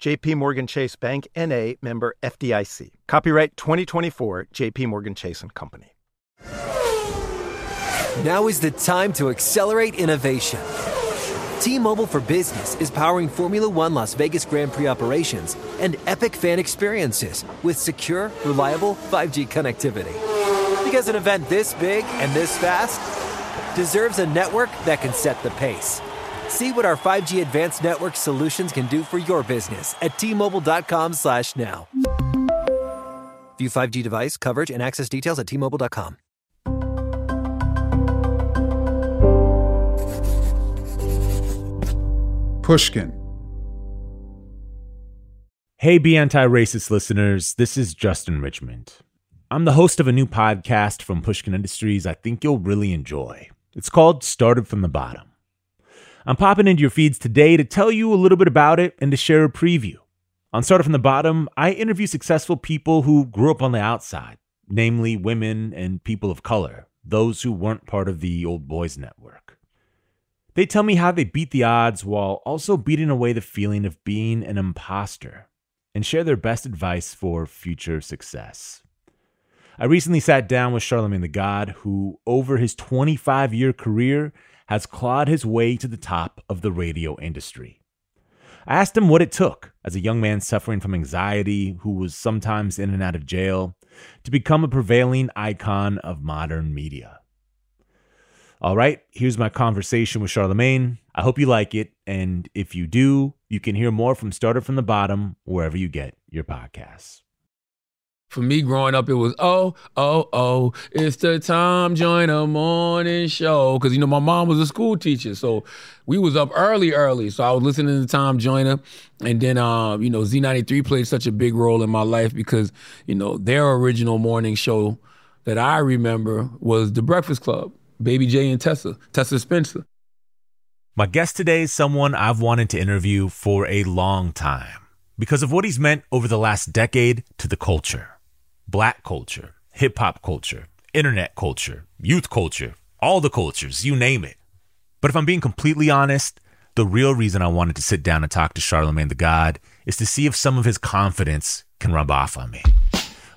JP Morgan Chase Bank NA member FDIC. Copyright 2024 JP Morgan Chase and Company. Now is the time to accelerate innovation. T-Mobile for Business is powering Formula 1 Las Vegas Grand Prix operations and epic fan experiences with secure, reliable 5G connectivity. Because an event this big and this fast deserves a network that can set the pace. See what our 5G advanced network solutions can do for your business at T-Mobile.com slash now. View 5G device coverage and access details at T-Mobile.com. Pushkin. Hey, Be Anti Racist listeners, this is Justin Richmond. I'm the host of a new podcast from Pushkin Industries I think you'll really enjoy. It's called Started from the Bottom. I'm popping into your feeds today to tell you a little bit about it and to share a preview. On Started from the Bottom, I interview successful people who grew up on the outside, namely women and people of color, those who weren't part of the old boys network. They tell me how they beat the odds while also beating away the feeling of being an imposter and share their best advice for future success. I recently sat down with Charlamagne Tha God, who, over his 25 year career, has clawed his way to the top of the radio industry. I asked him what it took, as a young man suffering from anxiety who was sometimes in and out of jail, to become a prevailing icon of modern media. All right, here's my conversation with Charlamagne. I hope you like it. And if you do, you can hear more from Started from the Bottom wherever you get your podcasts. For me growing up, it was, oh, oh, oh, it's the Tom Joyner morning show. Because, you know, my mom was a school teacher. So we was up early, early. So I was listening to Tom Joyner. And then, um, you know, Z93 played such a big role in my life because, you know, their original morning show that I remember was The Breakfast Club. Baby J and Tessa, Tessa Spencer. My guest today is someone I've wanted to interview for a long time because of what he's meant over the last decade to the culture black culture, hip hop culture, internet culture, youth culture, all the cultures, you name it. But if I'm being completely honest, the real reason I wanted to sit down and talk to Charlamagne Tha God is to see if some of his confidence can rub off on me.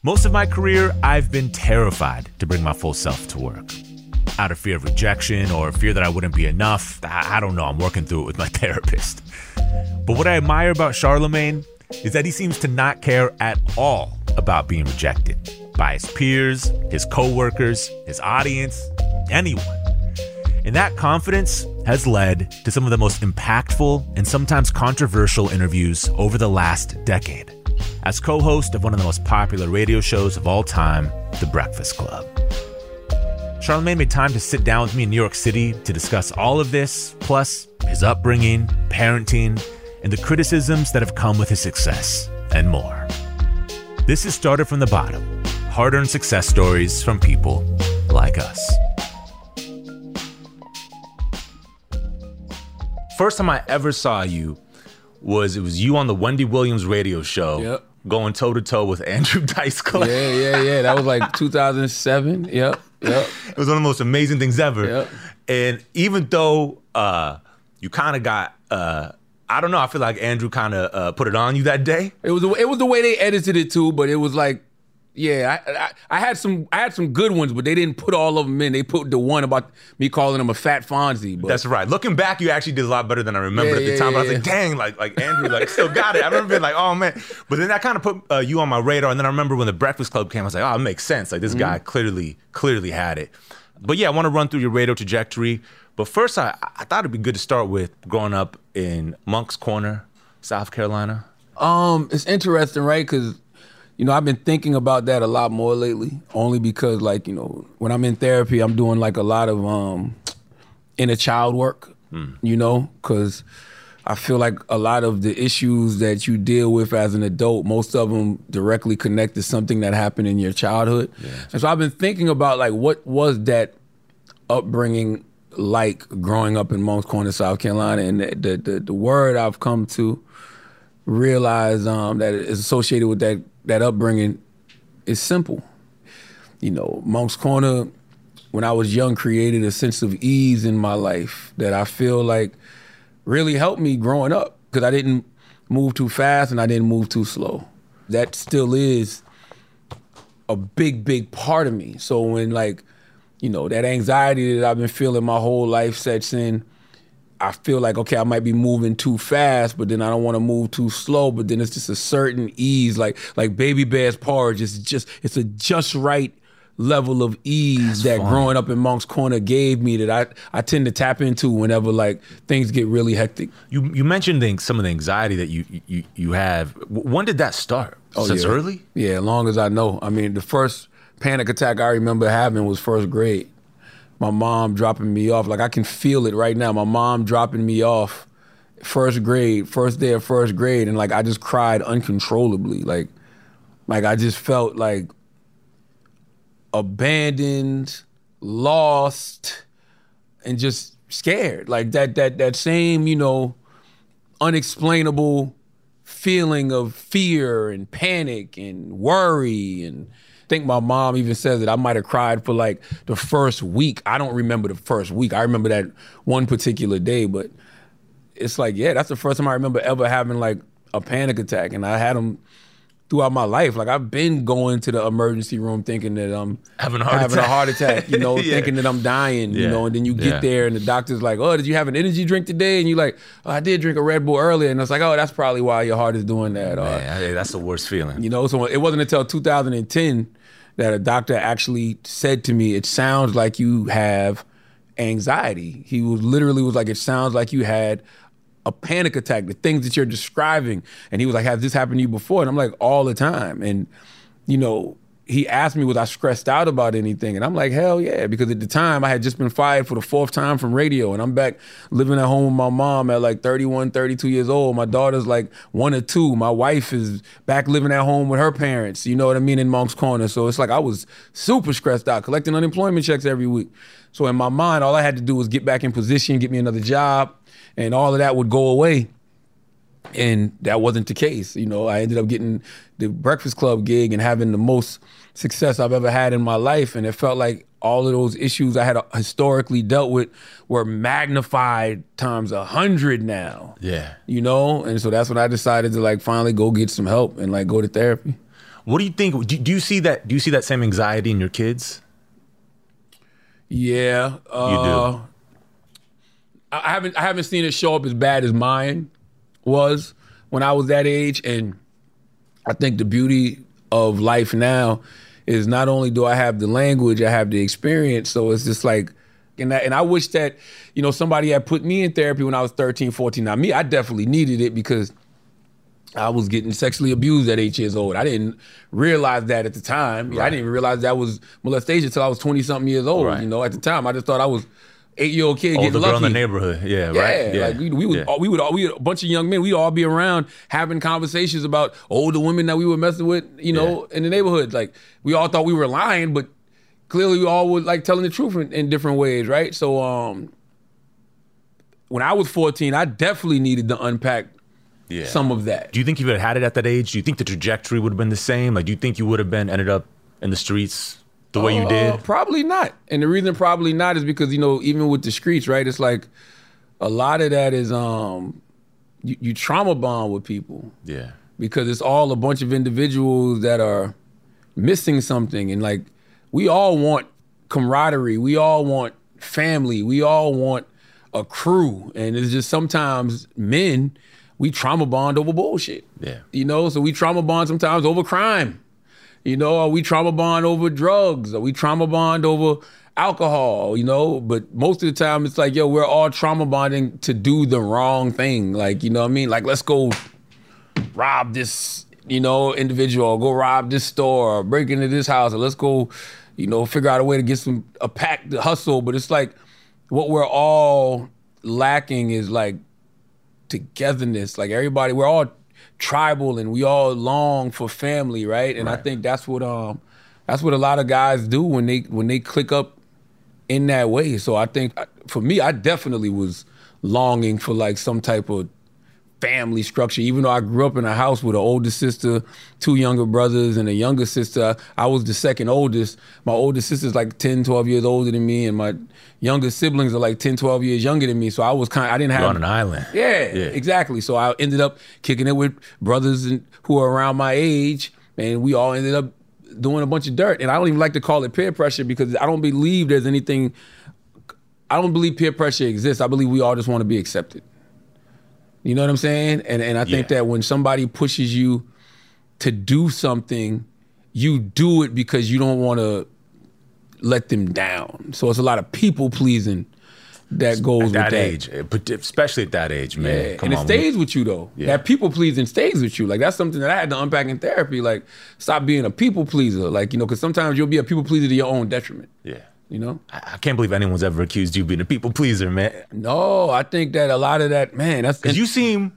Most of my career, I've been terrified to bring my full self to work out of fear of rejection or fear that I wouldn't be enough. I, don't know. I'm working through it with my therapist. But what I admire about Charlamagne is that he seems to not care at all about being rejected by his peers, his coworkers, his audience, anyone. And that confidence has led to some of the most impactful and sometimes controversial interviews over the last decade. As co host of one of the most popular radio shows of all time, The Breakfast Club. Charlamagne made time to sit down with me in New York City to discuss all of this, plus his upbringing, parenting, and the criticisms that have come with his success, and more. This is Started from the Bottom hard earned success stories from people like us. First time I ever saw you was it was you on the Wendy Williams radio show. Yep. Going toe to toe with Andrew Dice Clay. Yeah, yeah, yeah. That was like 2007. Yep, yep. It was one of the most amazing things ever. Yep. And even though uh, you kind of got, uh, I don't know, I feel like Andrew kind of uh, put it on you that day. It was the, it was the way they edited it too, but it was like Yeah, I, I, I had some I had some good ones, but they didn't put all of them in. They put the one about me calling him a fat Fonzie. But That's right. Looking back, you actually did a lot better than I remembered Yeah, at the yeah, time. But I was yeah, like, dang, like like Andrew, like still got it. I remember being like, oh man. But then that kind of put uh, you on my radar. And then I remember when the Breakfast Club came, I was like, oh, it makes sense. Like this guy Mm-hmm. clearly clearly had it. But yeah, I want to run through your radio trajectory. But first, I I thought it'd be good to start with growing up in Moncks Corner, South Carolina. Um, it's interesting, right? Because you know I've been thinking about that a lot more lately. Only because, like, you know, when I'm in therapy, I'm doing like a lot of um inner child work. You know, because I feel like a lot of the issues that you deal with as an adult, most of them directly connect to something that happened in your childhood. And so I've been thinking about like what was that upbringing like growing up in Moncks Corner, South Carolina, and the the, the, word I've come to realize um, that is associated with that that upbringing is simple. You know, Moncks Corner, when I was young, created a sense of ease in my life that I feel like really helped me growing up because I didn't move too fast and I didn't move too slow. That still is a big, big part of me. So when like, you know, that anxiety that I've been feeling my whole life sets in, I feel like okay, I might be moving too fast, but then I don't want to move too slow. But then it's just a certain ease, like like baby bear's porridge. It's just it's a just right level of ease that growing up in Moncks Corner gave me that I I tend to tap into whenever like things get really hectic. You you mentioned the, some of the anxiety that you you you have. W- When did that start? Oh, Since Oh, yeah. early? Yeah, as long as I know. I mean, the first panic attack I remember having was first grade. My mom dropping me off. Like I can feel it right now. My mom dropping me off first grade, first day of first grade, and like I just cried uncontrollably. Like like I just felt like abandoned, lost, and just scared. Like that that that same, you know, unexplainable feeling of fear and panic and worry and think my mom even says that I might have cried for like the first week. I don't remember the first week. I remember that one particular day, but it's like, yeah, that's the first time I remember ever having like a panic attack. And I had them throughout my life. Like I've been going to the emergency room thinking that I'm Having a heart having attack. a heart attack, you know, Yeah. thinking that I'm dying, you know, and then you get Yeah. there and the doctor's like, oh, did you have an energy drink today? And you're like, oh, I did drink a Red Bull earlier. And it's like, oh, that's probably why your heart is doing that. Or, Man, I- that's the worst feeling. you know, so it wasn't until 2010 that a doctor actually said to me, "It sounds like you have anxiety." He was literally was like, "It sounds like you had a panic attack." The things that you're describing, and he was like, "Has this happened to you before?" And I'm like, "All the time." And you know, he asked me, "Was I stressed out about anything?" And I'm like, "Hell yeah!" Because at the time, I had just been fired for the fourth time from radio, and I'm back living at home with my mom at like 31, 32 years old. My daughter's like one or two. My wife is back living at home with her parents. You know what I mean in Moncks Corner. So it's like I was super stressed out, collecting unemployment checks every week. So in my mind, all I had to do was get back in position, get me another job, and all of that would go away and that wasn't the case. You know, I ended up getting the Breakfast Club gig and having the most success I've ever had in my life, and it felt like all of those issues I had historically dealt with were magnified times a hundred now. Yeah. You know, and so that's when I decided to like finally go get some help and like go to therapy. What do you think? Do, do you see that? Do you see that same anxiety in your kids? Yeah, uh, do. I haven't I haven't seen it show up as bad as mine was when I was that age, and I think the beauty of life now is not only do I have the language, I have the experience. So it's just like, and I, and I wish that you know somebody had put me in therapy when I was 13, 14. Now me, I definitely needed it because I was getting sexually abused at eight years old. I didn't realize that at the time. I didn't even realize that was molestation until I was 20 something years old. Right. You know, at the time, I just thought I was eight year old kid Oh, getting the girl in lucky. the neighborhood. Yeah, Yeah, right. like we, we would, Yeah. all, we would, all, we would, a bunch of young men. We'd all be around having conversations about older women that we were messing with, you know, in the neighborhood. Like we all thought we were lying, but clearly we all were like telling the truth in, in different ways, right? So, um, when I was 14, I definitely needed to unpack Yeah. some of that. Do you think you would have had it at that age? Do you think the trajectory would have been the same? Like, do you think you would have been ended up in the streets the way you Uh, did? Probably not. And the reason probably not is because you know even with the streets, right? It's like a lot of that is um you, you trauma bond with people Yeah. because it's all a bunch of individuals that are missing something. And like, we all want camaraderie. We all want family. We all want a crew. And it's just sometimes men, we trauma bond over bullshit. Yeah. You know, so we trauma bond sometimes over crime. You know, are we trauma bond over drugs, Are we trauma bond over alcohol, you know, but most of the time it's like, yo, we're all trauma bonding to do the wrong thing. Like, you know what I mean? Like, let's go rob this, you know, individual, go rob this store, or break into this house, or let's go, you know, figure out a way to get some a pack to hustle. But it's like what we're all lacking is like togetherness. Like everybody, we're all tribal and we all long for family, right? And I think that's what um that's what a lot of guys do when they when they click up in that way. So I think uh, for me, I definitely was longing for like some type of family structure. Even though I grew up in a house with an older sister, two younger brothers, and a younger sister, I was the second oldest. My older sister's like 10, 12 years older than me, and my younger siblings are like 10, 12 years younger than me. So I was kind of, I didn't have. You're on an island. Yeah, Yeah. exactly. So I ended up kicking it with brothers and, who are around my age, and we all ended up doing a bunch of dirt. And I don't even like to call it peer pressure because I don't believe there's anything. I don't believe peer pressure exists. I believe we all just want to be accepted. You know what I'm saying? And and I think Yeah. that when somebody pushes you to do something, you do it because you don't want to let them down. So it's a lot of people pleasing that goes At with that that. age, eh, but especially at that age, man. Yeah, and on, it stays with you though. Yeah. That people pleasing stays with you. Like that's something that I had to unpack in therapy. Like stop being a people pleaser. Like you know, because sometimes you'll be a people pleaser to your own detriment. Yeah. You know? I I can't believe anyone's ever accused you of being a people pleaser, man. No, I think that a lot of that, man. That's Because you seem,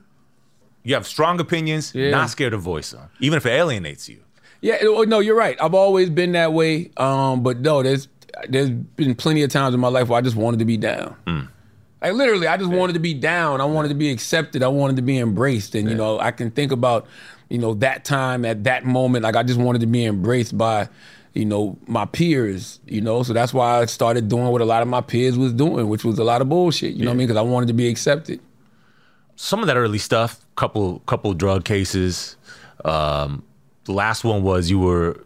you have strong opinions, Yeah. not scared to voice them, even if it alienates you. Yeah, oh, no, you're right. I've always been that way. Um, but no, there's there's been plenty of times in my life where I just wanted to be down. Like literally, I just wanted to be down. I wanted to be accepted. I wanted to be embraced. And you know, I can think about, you know, that time at that moment. Like I just wanted to be embraced by, you know, my peers. You know, so that's why I started doing what a lot of my peers was doing, which was a lot of bullshit. You know what I mean? Because I wanted to be accepted. Some of that early stuff, couple couple drug cases. Um, the last one was you were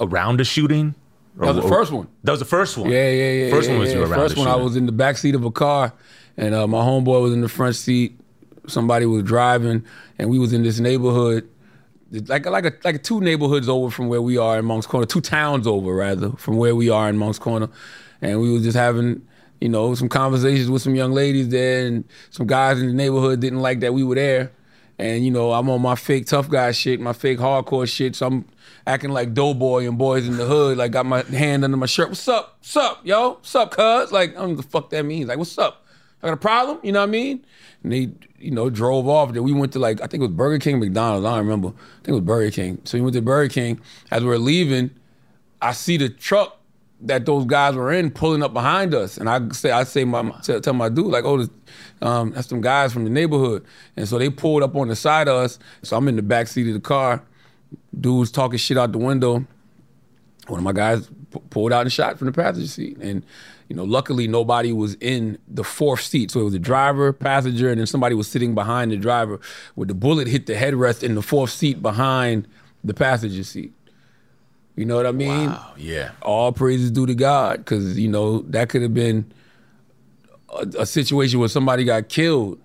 around a shooting. That was the first one. That was the first one. Yeah, yeah, yeah. First yeah, one was yeah. you around First the one, I was in the back seat of a car, and uh, my homeboy was in the front seat. Somebody was driving, and we was in this neighborhood, like like a, like two neighborhoods over from where we are in Moncks Corner, two towns over rather from where we are in Moncks Corner, and we were just having. You know, some conversations with some young ladies there, and some guys in the neighborhood didn't like that we were there. And you know, I'm on my fake tough guy shit, my fake hardcore shit. So I'm acting like doughboy and boys in the hood, like got my hand under my shirt. What's up? What's up, yo? What's up, cuz? Like, I don't know what the fuck that means. Like, what's up? I got a problem? You know what I mean? And they, you know, drove off. Then we went to like, I think it was Burger King, McDonald's. I don't remember. I think it was Burger King. So we went to Burger King. As we are leaving, I see the truck that those guys were in pulling up behind us, and I say, I say, my tell, tell my dude like, oh, this, um, that's some guys from the neighborhood, and so they pulled up on the side of us. So I'm in the back seat of the car. Dude's talking shit out the window. One of my guys p- pulled out and shot from the passenger seat, and you know, luckily nobody was in the fourth seat. So it was a driver, passenger, and then somebody was sitting behind the driver. Where the bullet hit the headrest in the fourth seat behind the passenger seat. You know what I mean? Wow, yeah. all praises due to God, because you know that could have been a, a situation where somebody got killed.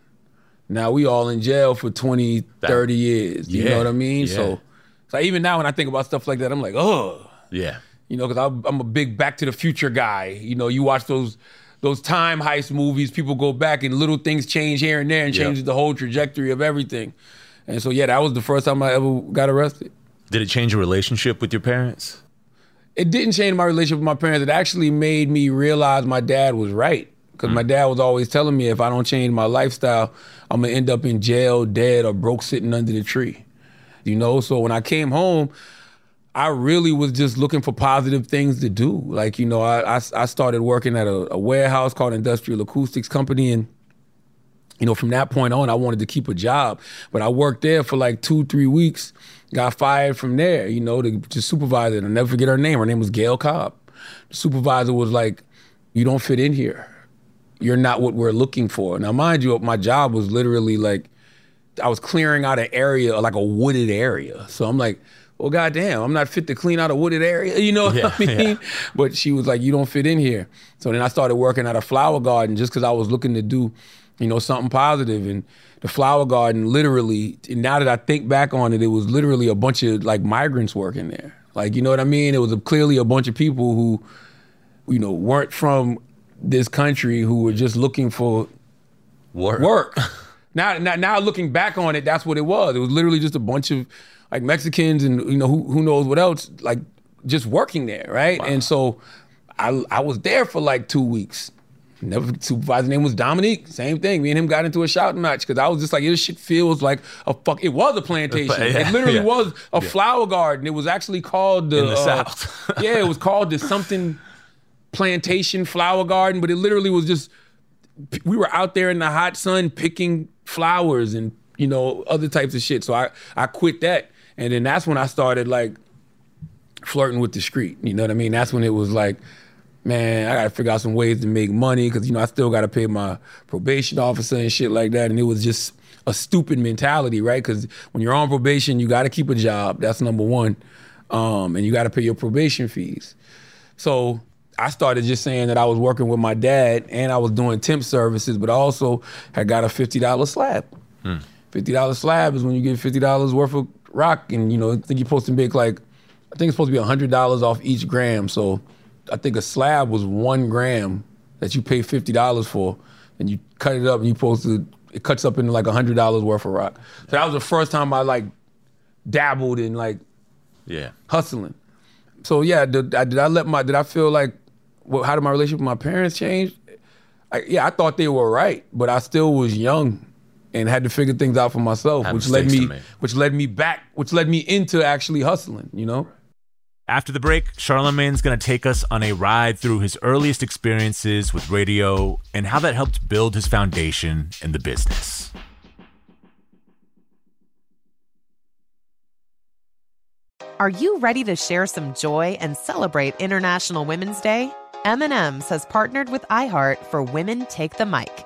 Now we all in jail for 20, 30 years. You Yeah, know what I mean? yeah. So, so even now when I think about stuff like that, I'm like, oh, Yeah. You know, because I'm a big Back to the Future guy. You know, you watch those those time heist movies. People go back and little things change here and there and Yeah. changes the whole trajectory of everything. And so yeah, that was the first time I ever got arrested. Did it change your relationship with your parents? it didn't change my relationship with my parents. It actually made me realize my dad was right. Because my mm. dad was always telling me if I don't change my lifestyle, I'm gonna end up in jail, dead, or broke sitting under the tree. You know, so when I came home, I really was just looking for positive things to do. Like, you know, I, I, I started working at a, a warehouse called Industrial Acoustics Company and you know, from that point on, I wanted to keep a job. But I worked there for like two, three weeks, got fired from there, you know, the, the supervisor. And I'll never forget her name. Her name was Gail Cobb. The supervisor was like, You don't fit in here. You're not what we're looking for. Now, mind you, my job was literally like, I was clearing out an area, like a wooded area. So I'm like, well, goddamn, I'm not fit to clean out a wooded area. You know what Yeah, I mean? yeah. But she was like, you don't fit in here. So then I started working at a flower garden just because I was looking to do, you know, something positive. And the flower garden literally, now that I think back on it, it was literally a bunch of like migrants working there. Like, you know what I mean? It was a, clearly a bunch of people who, you know, weren't from this country who were just looking for Work. work. now, now, now looking back on it, that's what it was. It was literally just a bunch of like Mexicans and you know who who knows what else, like just working there, right? And so I I was there for like two weeks. Never supervisor name was Dominique. Same thing. Me and him got into a shouting match because I was just like, this shit feels like a fuck. It was a plantation. Yeah, it literally yeah. was a flower garden. It was actually called the, In the uh, South. yeah, it was called the something plantation flower garden, but it literally was just we were out there in the hot sun picking flowers and you know other types of shit. So I I quit that, and then that's when I started like flirting with the street. You know what I mean? That's when it was like, man, I got to figure out some ways to make money because you know I still got to pay my probation officer and shit like that. And it was just a stupid mentality, right? Because when you're on probation, you got to keep a job. That's number one, um, and you got to pay your probation fees. So I started just saying that I was working with my dad and I was doing temp services, but I also had got a fifty dollar slab. Fifty dollar slab is when you get fifty dollars worth of rock, and you know I think you're supposed to make like I think it's supposed to be hundred dollars off each gram. So I think a slab was one gram that you pay fifty dollars for, and you cut it up and you supposed to it cuts up into like hundred dollars worth of rock. So that was the first time I like dabbled in like Yeah. hustling. So yeah, did I, did I let my did I feel like well, how did my relationship with my parents change? I, yeah, I thought they were right, but I still was young and had to figure things out for myself, Had which led mistakes me to make. which led me back, which led me into actually hustling, you know? After the break, Charlamagne's going to take us on a ride through his earliest experiences with radio and how that helped build his foundation in the business. Are you ready to share some joy and celebrate International Women's Day? M&M's has partnered with iHeart for Women Take the Mic,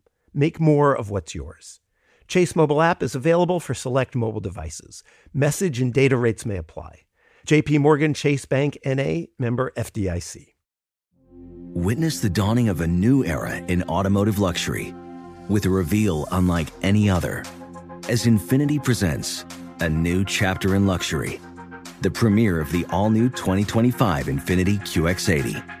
Make more of what's yours. Chase mobile app is available for select mobile devices. Message and data rates may apply. JP Morgan Chase Bank NA member FDIC. Witness the dawning of a new era in automotive luxury with a reveal unlike any other as Infiniti presents a new chapter in luxury, the premiere of the all new 2025 Infiniti QX80.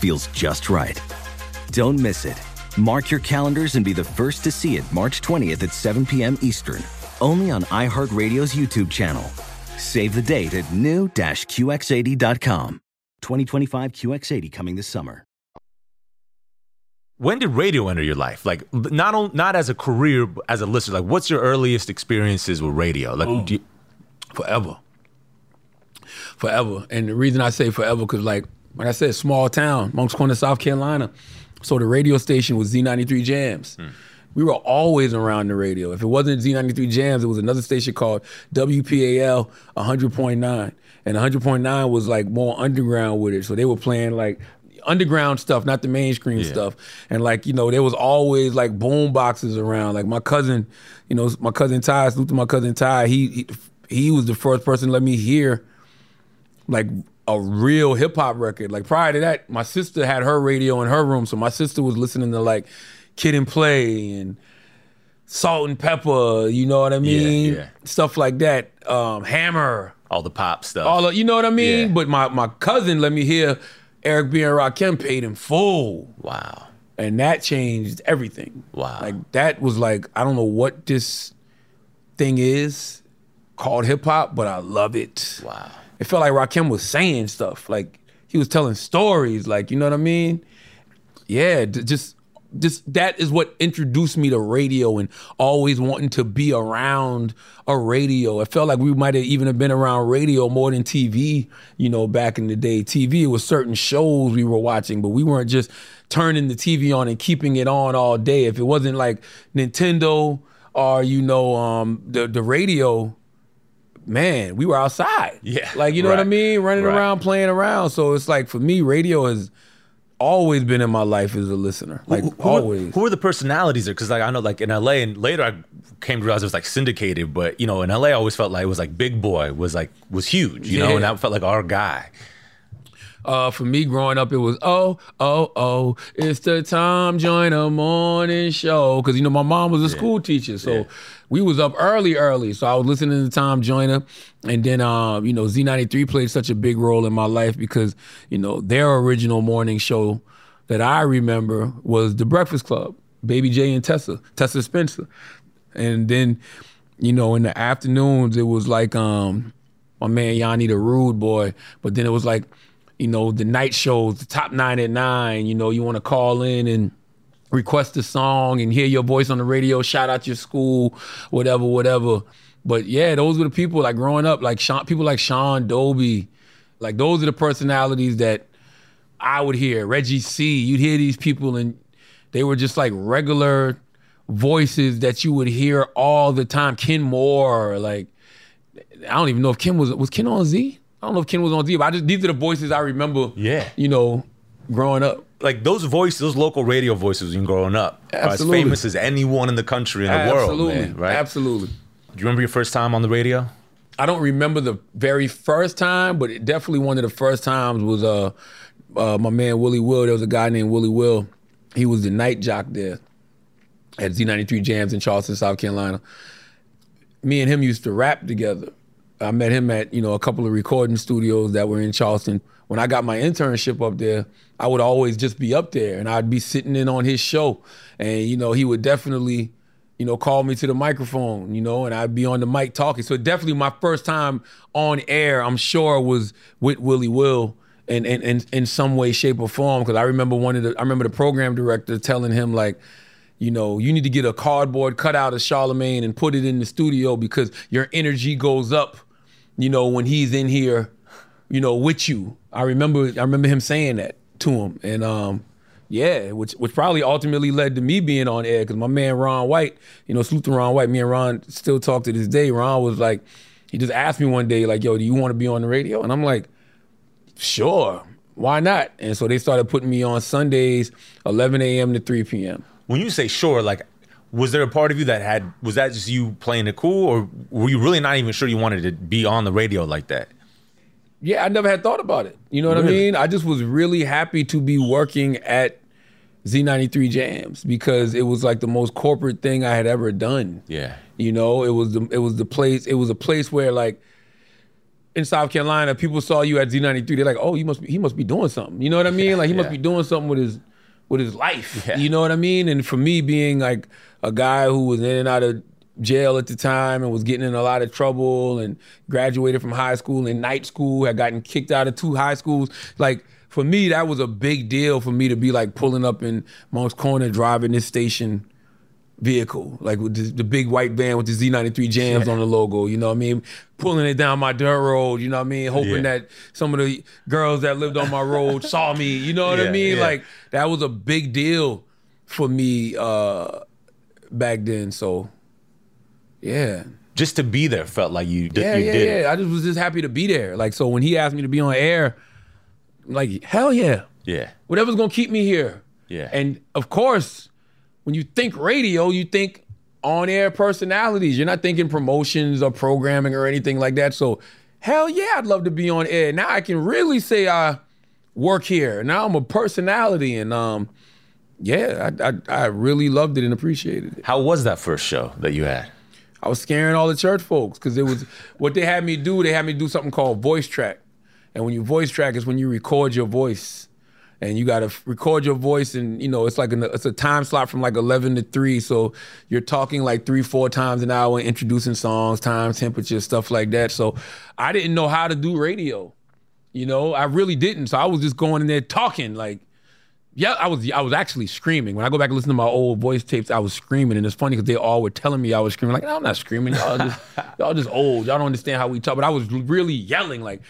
feels just right. Don't miss it. Mark your calendars and be the first to see it March 20th at 7 p.m. Eastern, only on iHeartRadio's YouTube channel. Save the date at new-QX80.com. 2025 QX80 coming this summer. when did radio enter your life? Like not on, not as a career, but as a listener. Like, what's your earliest experiences with radio? Like, Oh. do you, forever. Forever. And the reason I say forever, because like when I said small town, Moncks Corner, South Carolina. So the radio station was Z93 Jams. Hmm. We were always around the radio. If it wasn't Z93 Jams, it was another station called WPAL 100.9. And 100.9 was like more underground with it. So they were playing like underground stuff, not the mainstream stuff. And like, you know, there was always like boom boxes around. Like my cousin, you know, my cousin Ty, salute to my cousin Ty, he, he he was the first person to let me hear like a real hip hop record. Like prior to that, my sister had her radio in her room, so my sister was listening to like Kid 'n Play and Salt-N-Pepa. You know what I mean? yeah. yeah. Stuff like that. Um, Hammer. all the pop stuff? All of, you know what I mean? Yeah. But my my cousin let me hear Eric B and Rakim paid in full. wow. And that changed everything. Wow. Like that was like, I don't know what this thing is called hip hop, but I love it. Wow. It felt like Rakim was saying stuff. Like he was telling stories. Like, you know what I mean? Yeah, just just that is what introduced me to radio and always wanting to be around a radio. It felt like we might have even have been around radio more than TV, you know, back in the day. TV was certain shows we were watching, but we weren't just turning the TV on and keeping it on all day. If it wasn't like Nintendo or you know um the the radio man, we were outside. Yeah, Like, you know what I mean? Running right. around, playing around. So it's like for me, radio has always been in my life as a listener. Like Who- who, always. Who are the personalities there? Because like I know, like in LA, and later I came to realize it was like syndicated. But you know, in LA, I always felt like it was like Big Boy was like was huge. You know, and that felt like our guy. Uh, for me growing up, it was oh oh oh, it's the Tom Joyner morning show because you know my mom was a school teacher, so we was up early early. So I was listening to Tom Joyner, and then um, you know Z ninety three played such a big role in my life because you know their original morning show that I remember was The Breakfast Club, Baby J and Tessa, Tessa Spencer, and then you know in the afternoons it was like um my man Yanni the Rude Boy, but then it was like you know, the night shows, the top nine at nine, you know, you want to call in and request a song and hear your voice on the radio, shout out your school, whatever, whatever. But yeah, those were the people like growing up, like Sean, people like Sean Doby, like those are the personalities that I would hear. Reggie C, you'd hear these people and they were just like regular voices that you would hear all the time. Ken Moore, like I don't even know if Ken was was Ken on Z. I don't know if Ken was on Z, but I just these are the voices I remember. Yeah. you know, growing up. Like those voices, those local radio voices when growing up, are as famous as anyone in the country in the world, Absolutely, man, right? Absolutely. Do you remember your first time on the radio? I don't remember the very first time, but it definitely one of the first times was uh, uh my man Willie Will. There was a guy named Willie Will. He was the night jock there at Z93 Jams in Charleston, South Carolina. Me and him used to rap together. I met him at, you know, a couple of recording studios that were in Charleston. When I got my internship up there, I would always just be up there and I'd be sitting in on his show. And, you know, he would definitely, you know, call me to the microphone, you know, and I'd be on the mic talking. So definitely my first time on air, I'm sure, was with Willie Will in in, in, in some way, shape, or form. Cause I remember one of the I remember the program director telling him like, you know, you need to get a cardboard cutout of Charlamagne and put it in the studio because your energy goes up, you know, when he's in here, you know, with you. I remember I remember him saying that to him. And um, yeah, which which probably ultimately led to me being on air because my man Ron White, you know, salute to Ron White. Me and Ron still talk to this day. Ron was like, he just asked me one day, like, yo, do you want to be on the radio? And I'm like, sure, why not? And so they started putting me on Sundays, 11 a.m. to 3 p.m. When you say sure, like, was there a part of you that had was that just you playing it cool, or were you really not even sure you wanted to be on the radio like that? Yeah, I never had thought about it. You know what I mean? I just was really happy to be working at Z93 Jams because it was like the most corporate thing I had ever done. Yeah. You know, it was the it was the place it was a place where like in South Carolina, people saw you at Z93, they're like, "Oh, you must be he must be doing something." You know what I mean? like he must be doing something with his with his life. Yeah. You know what I mean? And for me being like a guy who was in and out of jail at the time and was getting in a lot of trouble and graduated from high school and night school, had gotten kicked out of two high schools, like for me, that was a big deal for me to be like pulling up in Moncks Corner, driving this station vehicle, like with the, the big white van with the Z93 jams on the logo, you know what I mean? Pulling it down my dirt road, you know what I mean? Hoping Yeah. that some of the girls that lived on my road saw me, you know what Yeah, I mean? yeah. Like that was a big deal for me uh back then. So yeah. Just to be there felt like you did. Yeah, you yeah, did it. yeah. I just was just happy to be there. Like so when he asked me to be on air, like, hell yeah. Yeah. Whatever's gonna keep me here. Yeah. And of course, when you think radio, you think on-air personalities. You're not thinking promotions or programming or anything like that. So hell yeah, I'd love to be on air. Now I can really say I work here. Now I'm a personality and um yeah, I, I I really loved it and appreciated it. How was that first show that you had? I was scaring all the church folks because it was what they had me do. They had me do something called voice track, and when you voice track is when you record your voice, and you got to record your voice, and you know it's like an, it's a time slot from like eleven to three, so you're talking like three four times an hour, introducing songs, time, temperature, stuff like that. So I didn't know how to do radio, you know, I really didn't. So I was just going in there talking like. Yeah, I was I was actually screaming. When I go back and listen to my old voice tapes, I was screaming, and it's funny because they all were telling me I was screaming. Like, no, I'm not screaming. Y'all just y'all just old. Y'all don't understand how we talk. But I was really yelling like,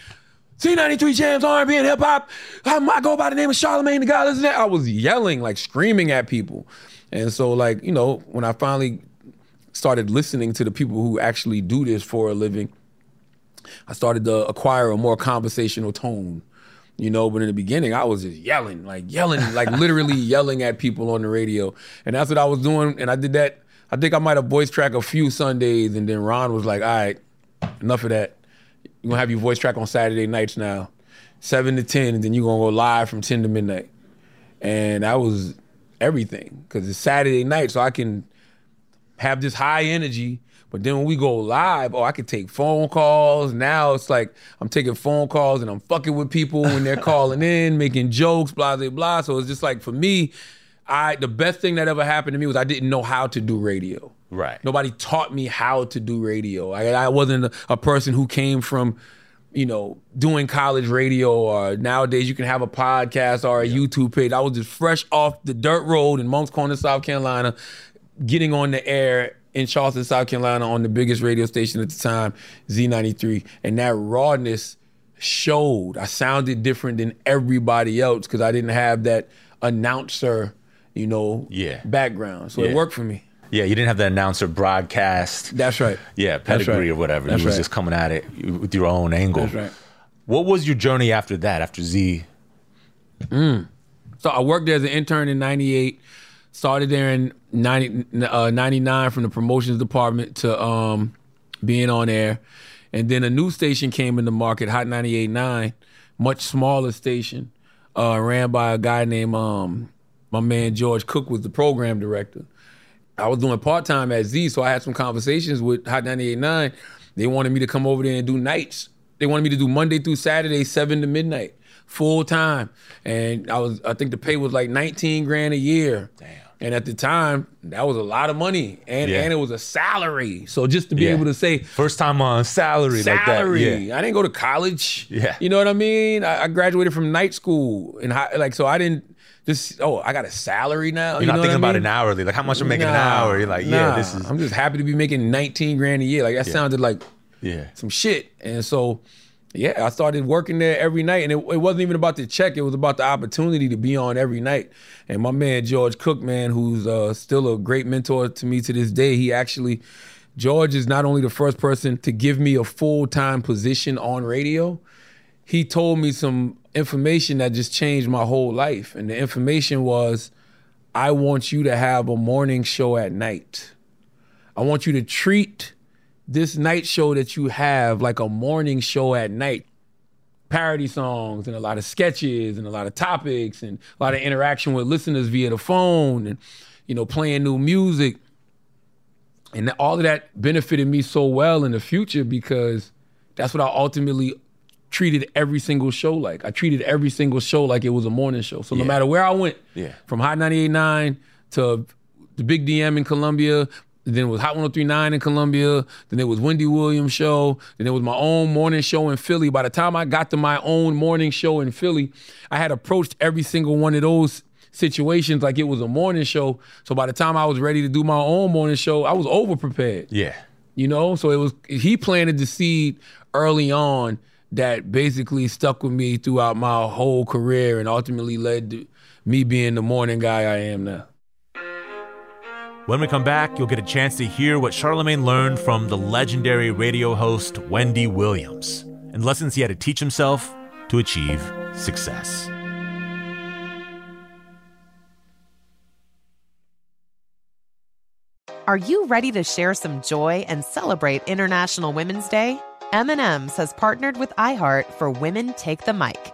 Z93 Jams, R&B and hip hop. I'm- I go by the name of Charlamagne Tha God. That? I was yelling like screaming at people, and so like you know when I finally started listening to the people who actually do this for a living, I started to acquire a more conversational tone. You know, but in the beginning, I was just yelling, like yelling, like literally yelling at people on the radio. And that's what I was doing. And I did that. I think I might have voice track a few Sundays. And then Ron was like, all right, enough of that. You're going to have your voice track on Saturday nights now, 7 to 10. And then you're going to go live from 10 to midnight. And that was everything because it's Saturday night. So I can have this high energy. But then when we go live, oh, I can take phone calls. Now it's like I'm taking phone calls and I'm fucking with people when they're calling in, making jokes, blah, blah, blah. So it's just like for me, I the best thing that ever happened to me was I didn't know how to do radio. Right. Nobody taught me how to do radio. I, I wasn't a, a person who came from, you know, doing college radio or nowadays you can have a podcast or a YouTube page. I was just fresh off the dirt road in Moncks Corner, South Carolina, getting on the air in Charleston, South Carolina on the biggest radio station at the time, Z93. And that rawness showed. I sounded different than everybody else because I didn't have that announcer, you know, Yeah. background. So Yeah. it worked for me. Yeah, you didn't have the announcer broadcast. That's right. yeah, pedigree right. or whatever. That's you was right. just coming at it with your own angle. That's right. What was your journey after that? After Z? Mm. So I worked as an intern in 98. Started there in 90, uh, 99 from the promotions department to um, being on air. And then a new station came in the market, Hot 98.9, much smaller station, uh, ran by a guy named, um, my man George Cook was the program director. I was doing part time at Z, so I had some conversations with Hot 98.9. They wanted me to come over there and do nights. They wanted me to do Monday through Saturday, seven to midnight, full time. And I was, I think the pay was like 19 grand a year. Damn. And at the time, that was a lot of money, and Yeah. and it was a salary. So just to be Yeah. able to say First time on salary, like that. salary. Yeah. I didn't go to college. Yeah. You know what I mean? I, I graduated from night school and high, like so I didn't just oh I got a salary now. You're you not know what thinking I about an hourly. Like how much I'm making an hour. You're like, yeah, nah. this is I'm just happy to be making 19 grand a year. Like that sounded like yeah. some shit. And so, yeah, I started working there every night. And it, it wasn't even about the check, it was about the opportunity to be on every night. And my man, George Cook, man, who's uh, still a great mentor to me to this day, he actually, George is not only the first person to give me a full time position on radio, he told me some information that just changed my whole life. And the information was, I want you to have a morning show at night. I want you to treat this night show that you have like a morning show at night. Parody songs and a lot of sketches and a lot of topics and a lot of interaction with listeners via the phone and you know playing new music. And all of that benefited me so well in the future because that's what I ultimately treated every single show like. I treated every single show like it was a morning show. So no matter where I went, Yeah. from Hot 98.9 to the Big DM in Columbia, then it was Hot 1039 in Columbia, then it was Wendy Williams show, then it was my own morning show in Philly. By the time I got to my own morning show in Philly, I had approached every single one of those situations like it was a morning show. So by the time I was ready to do my own morning show, I was over prepared. Yeah. You know, so it was he planted the seed early on that basically stuck with me throughout my whole career and ultimately led to me being the morning guy I am now. When we come back, you'll get a chance to hear what Charlamagne learned from the legendary radio host Wendy Williams and lessons he had to teach himself to achieve success. Are you ready to share some joy and celebrate International Women's Day? M&M's has partnered with iHeart for Women Take the Mic,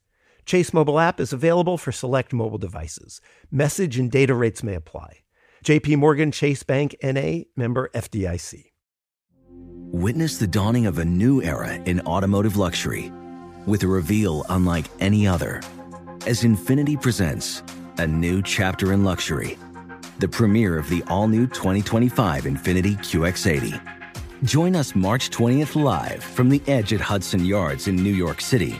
Chase mobile app is available for select mobile devices. Message and data rates may apply. JP Morgan Chase Bank NA member FDIC. Witness the dawning of a new era in automotive luxury with a reveal unlike any other as Infiniti presents a new chapter in luxury, the premiere of the all new 2025 Infiniti QX80. Join us March 20th live from the edge at Hudson Yards in New York City,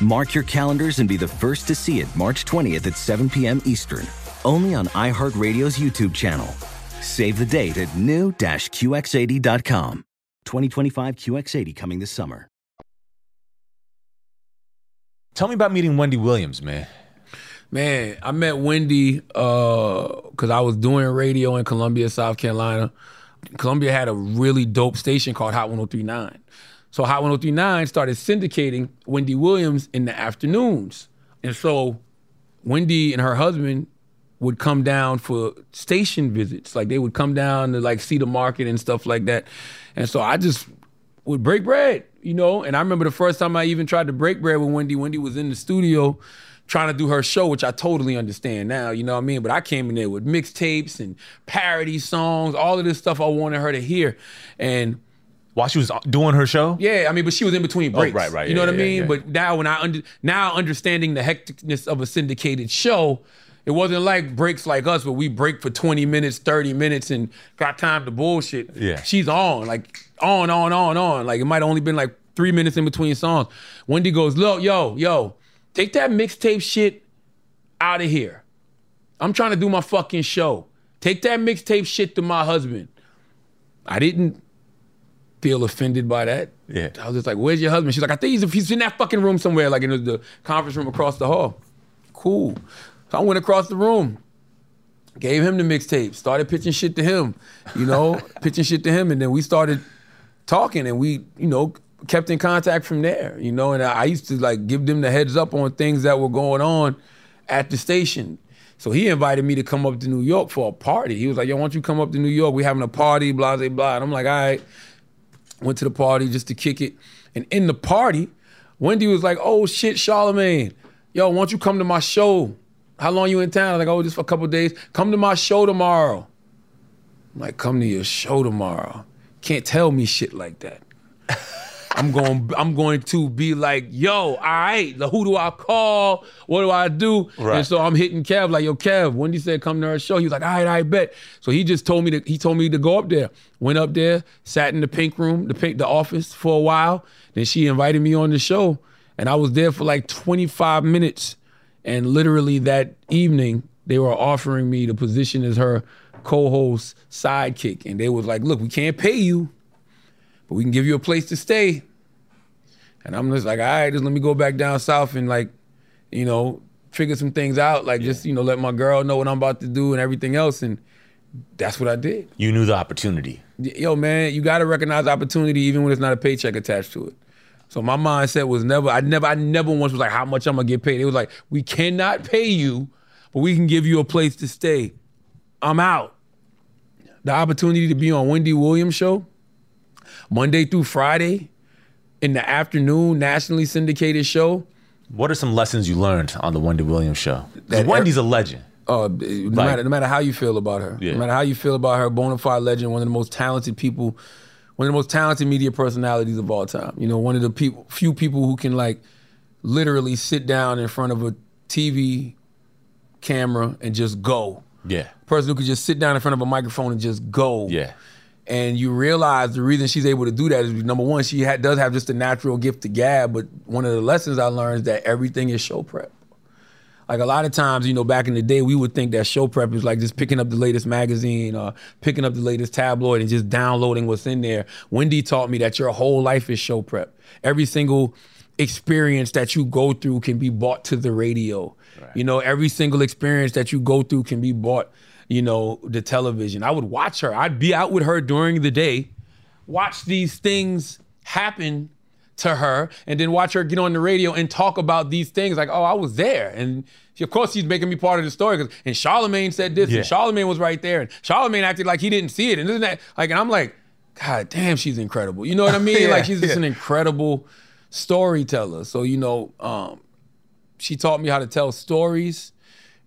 Mark your calendars and be the first to see it March 20th at 7 p.m. Eastern, only on iHeartRadio's YouTube channel. Save the date at new-QX80.com. 2025 QX80 coming this summer. Tell me about meeting Wendy Williams, man. Man, I met Wendy uh, because I was doing radio in Columbia, South Carolina. Columbia had a really dope station called Hot 1039. So Hot 1039 started syndicating Wendy Williams in the afternoons. And so Wendy and her husband would come down for station visits. Like they would come down to like see the market and stuff like that. And so I just would break bread, you know. And I remember the first time I even tried to break bread with Wendy, Wendy was in the studio trying to do her show, which I totally understand now, you know what I mean? But I came in there with mixtapes and parody songs, all of this stuff I wanted her to hear. And While she was uh, doing her show? yeah, I mean, but she was in between breaks. Oh, right, right, You know yeah, what I mean? yeah. But now when I under now understanding the hecticness of a syndicated show, it wasn't like breaks like us where we break for 20 minutes, 30 minutes and got time to bullshit. Yeah. She's on, like on, on, on, on. Like it might only been like three minutes in between songs. Wendy goes, Look, yo, yo, take that mixtape shit out of here. I'm trying to do my fucking show. Take that mixtape shit to my husband. I didn't feel offended by that. Yeah. I was just like, "Where's your husband?" She's like, "I think he's, he's in that fucking room somewhere, like in the, the conference room across the hall." Cool. So I went across the room, gave him the mixtape, started pitching shit to him, you know, pitching shit to him, and then we started talking, and we, you know, kept in contact from there, you know. And I, I used to like give them the heads up on things that were going on at the station. So he invited me to come up to New York for a party. He was like, "Yo, why don't you come up to New York? We're having a party, blah blah blah." And I'm like, "All right." Went to the party just to kick it, and in the party, Wendy was like, "Oh shit, Charlamagne, yo, why don't you come to my show? How long you in town?" I'm like, "Oh, just for a couple days. Come to my show tomorrow." I'm like, "Come to your show tomorrow." Can't tell me shit like that. I'm going I'm going to be like, yo, all right, who do I call? What do I do? Right. And so I'm hitting Kev, like, yo, Kev, Wendy said come to her show. He was like, all right, I bet. So he just told me to he told me to go up there. Went up there, sat in the pink room, the pink the office for a while. Then she invited me on the show. And I was there for like 25 minutes. And literally that evening, they were offering me the position as her co-host sidekick. And they was like, look, we can't pay you but we can give you a place to stay. And I'm just like, all right, just let me go back down south and like, you know, figure some things out. Like just, you know, let my girl know what I'm about to do and everything else. And that's what I did. You knew the opportunity. Yo, man, you gotta recognize opportunity even when it's not a paycheck attached to it. So my mindset was never, I never, I never once was like, how much I'm gonna get paid. It was like, we cannot pay you, but we can give you a place to stay. I'm out. The opportunity to be on Wendy Williams show, Monday through Friday in the afternoon, nationally syndicated show. What are some lessons you learned on the Wendy Williams show? That- Wendy's a legend. Uh, no, matter, no matter how you feel about her, Yeah. no matter how you feel about her, bona fide legend, one of the most talented people, one of the most talented media personalities of all time. You know, one of the people, few people who can like literally sit down in front of a TV camera and just go. Yeah. Person who could just sit down in front of a microphone and just go. Yeah. And you realize the reason she's able to do that is number one, she ha- does have just a natural gift to gab. But one of the lessons I learned is that everything is show prep. Like a lot of times, you know, back in the day, we would think that show prep is like just picking up the latest magazine or picking up the latest tabloid and just downloading what's in there. Wendy taught me that your whole life is show prep. Every single experience that you go through can be bought to the radio. You know, every single experience that you go through can be bought, you know, the television. I would watch her. I'd be out with her during the day, watch these things happen to her and then watch her get on the radio and talk about these things like, oh, I was there. And she, of course, she's making me part of the story. And Charlamagne said this, Yeah. and Charlamagne was right there, and Charlamagne acted like he didn't see it. And isn't that like? And I'm like, God damn, she's incredible. You know what I mean? Yeah, like she's just yeah. an incredible storyteller. So you know, um, she taught me how to tell stories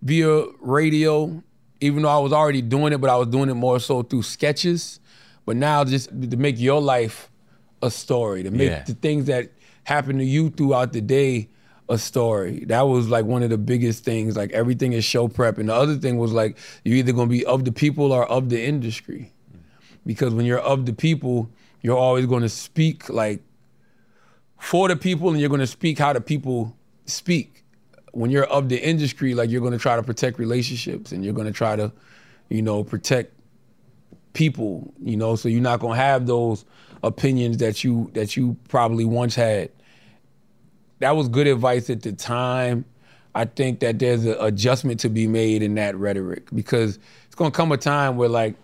via radio. Even though I was already doing it, but I was doing it more so through sketches. But now, just to make your life a story, to make Yeah. the things that happen to you throughout the day a story. That was like one of the biggest things. Like everything is show prep. And the other thing was like you're either gonna be of the people or of the industry. Because when you're of the people, you're always gonna speak like for the people and you're gonna speak how the people speak. When you're of the industry, like you're gonna try to protect relationships and you're gonna try to, you know, protect people, you know, so you're not gonna have those opinions that you that you probably once had. That was good advice at the time. I think that there's an adjustment to be made in that rhetoric because it's gonna come a time where like